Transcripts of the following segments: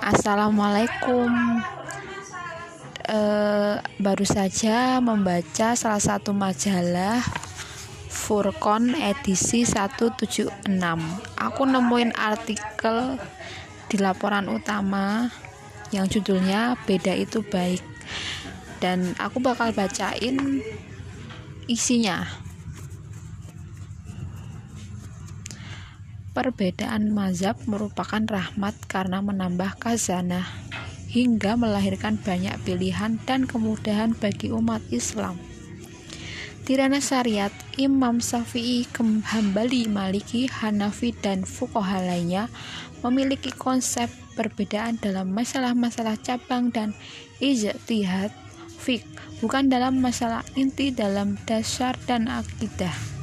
Assalamualaikum. Uh, baru saja membaca salah satu majalah Furkon edisi 176. Aku nemuin artikel di laporan utama yang judulnya Beda itu Baik. Dan aku bakal bacain isinya. Perbedaan mazhab merupakan rahmat karena menambah khazanah hingga melahirkan banyak pilihan dan kemudahan bagi umat Islam. Tirana syariat, Imam Syafi'i, Hambali, Maliki, Hanafi, dan fukoha lainnya memiliki konsep perbedaan dalam masalah-masalah cabang dan ijtihad fik, bukan dalam masalah inti dalam dasar dan akidah.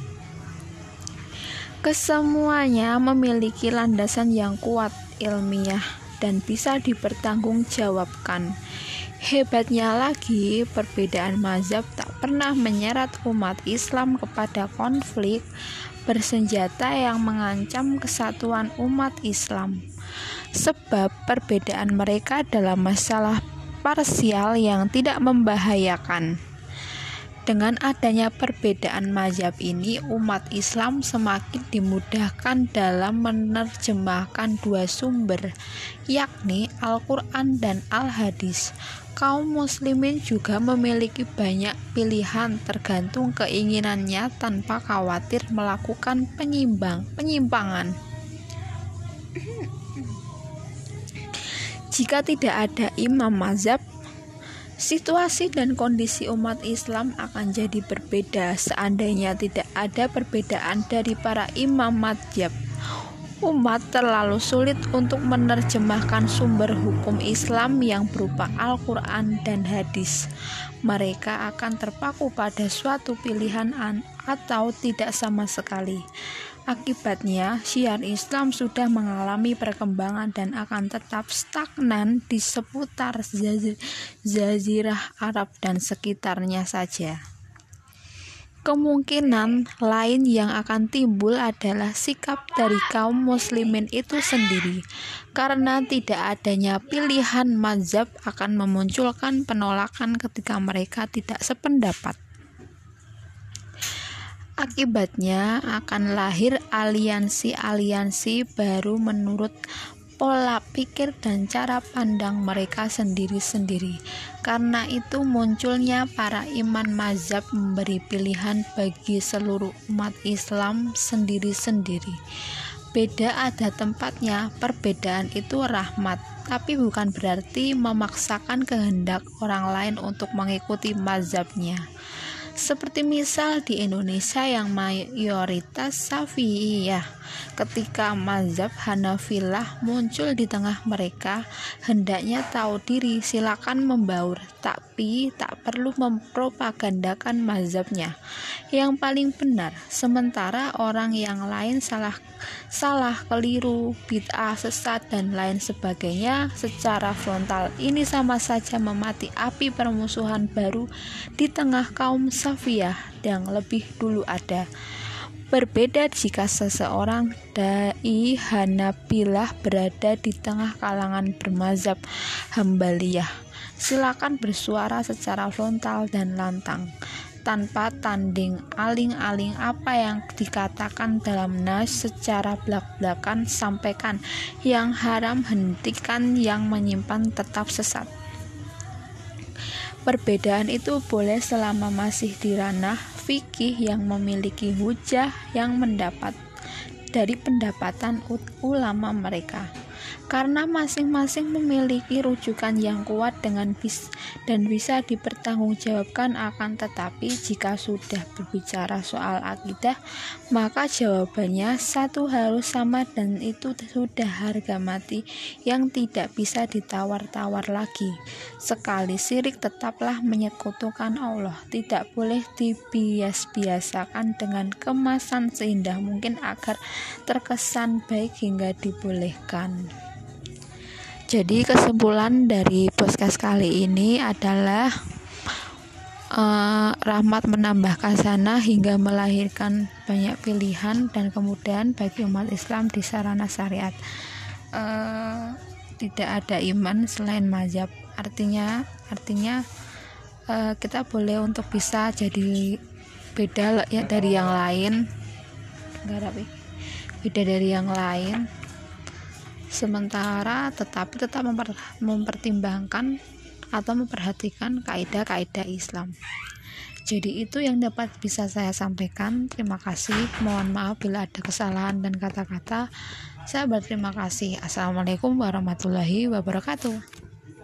Kesemuanya memiliki landasan yang kuat ilmiah dan bisa dipertanggungjawabkan. Hebatnya lagi, perbedaan mazhab tak pernah menyeret umat Islam kepada konflik bersenjata yang mengancam kesatuan umat Islam. Sebab perbedaan mereka dalam masalah parsial yang tidak membahayakan. Dengan adanya perbedaan mazhab ini, umat Islam semakin dimudahkan dalam menerjemahkan dua sumber, yakni Al-Quran dan Al-Hadis. Kaum muslimin juga memiliki banyak pilihan tergantung keinginannya tanpa khawatir melakukan penyimbang, penyimpangan. Jika tidak ada imam mazhab, Situasi dan kondisi umat Islam akan jadi berbeda seandainya tidak ada perbedaan dari para imam madhab. Umat terlalu sulit untuk menerjemahkan sumber hukum Islam yang berupa Al-Quran dan hadis. Mereka akan terpaku pada suatu pilihan atau tidak sama sekali. Akibatnya, syiar Islam sudah mengalami perkembangan dan akan tetap stagnan di seputar Jazirah Arab dan sekitarnya saja. Kemungkinan lain yang akan timbul adalah sikap dari kaum muslimin itu sendiri, karena tidak adanya pilihan mazhab akan memunculkan penolakan ketika mereka tidak sependapat. Akibatnya akan lahir aliansi-aliansi baru menurut pola pikir dan cara pandang mereka sendiri-sendiri. Karena itu munculnya para iman mazhab memberi pilihan bagi seluruh umat Islam sendiri-sendiri. Beda ada tempatnya, perbedaan itu rahmat, tapi bukan berarti memaksakan kehendak orang lain untuk mengikuti mazhabnya. Seperti misal di Indonesia yang mayoritas Syafi'iyah, ketika mazhab Hanafilah muncul di tengah mereka, hendaknya tahu diri, silakan membaur, tapi tak perlu mempropagandakan mazhabnya yang paling benar. Sementara orang yang lain salah salah, keliru, bid'ah, sesat dan lain sebagainya secara frontal. Ini sama saja memati api permusuhan baru di tengah kaum Safiyah yang lebih dulu ada. Berbeda jika seseorang dai Hanabilah berada di tengah kalangan bermazhab Hambaliyah. Silakan bersuara secara frontal dan lantang tanpa tanding aling-aling apa yang dikatakan dalam nas secara belak-belakan sampaikan yang haram hentikan yang menyimpan tetap sesat Perbedaan itu boleh selama masih di ranah fikih yang memiliki hujah yang mendapat dari pendapatan ulama mereka karena masing-masing memiliki rujukan yang kuat dengan bis dan bisa dipertanggungjawabkan akan tetapi jika sudah berbicara soal akidah maka jawabannya satu harus sama dan itu sudah harga mati yang tidak bisa ditawar-tawar lagi. Sekali sirik tetaplah menyekutukan Allah. Tidak boleh dibias-biasakan dengan kemasan seindah mungkin agar terkesan baik hingga dibolehkan jadi kesimpulan dari podcast kali ini adalah uh, rahmat menambah kasana hingga melahirkan banyak pilihan dan kemudian bagi umat Islam di sarana syariat. Uh, tidak ada iman selain mazhab. Artinya artinya uh, kita boleh untuk bisa jadi beda ya dari yang lain. Enggak tapi beda dari yang lain sementara tetapi tetap memper, mempertimbangkan atau memperhatikan kaidah-kaidah Islam. Jadi itu yang dapat bisa saya sampaikan. Terima kasih. Mohon maaf bila ada kesalahan dan kata-kata. Saya berterima kasih. Assalamualaikum warahmatullahi wabarakatuh.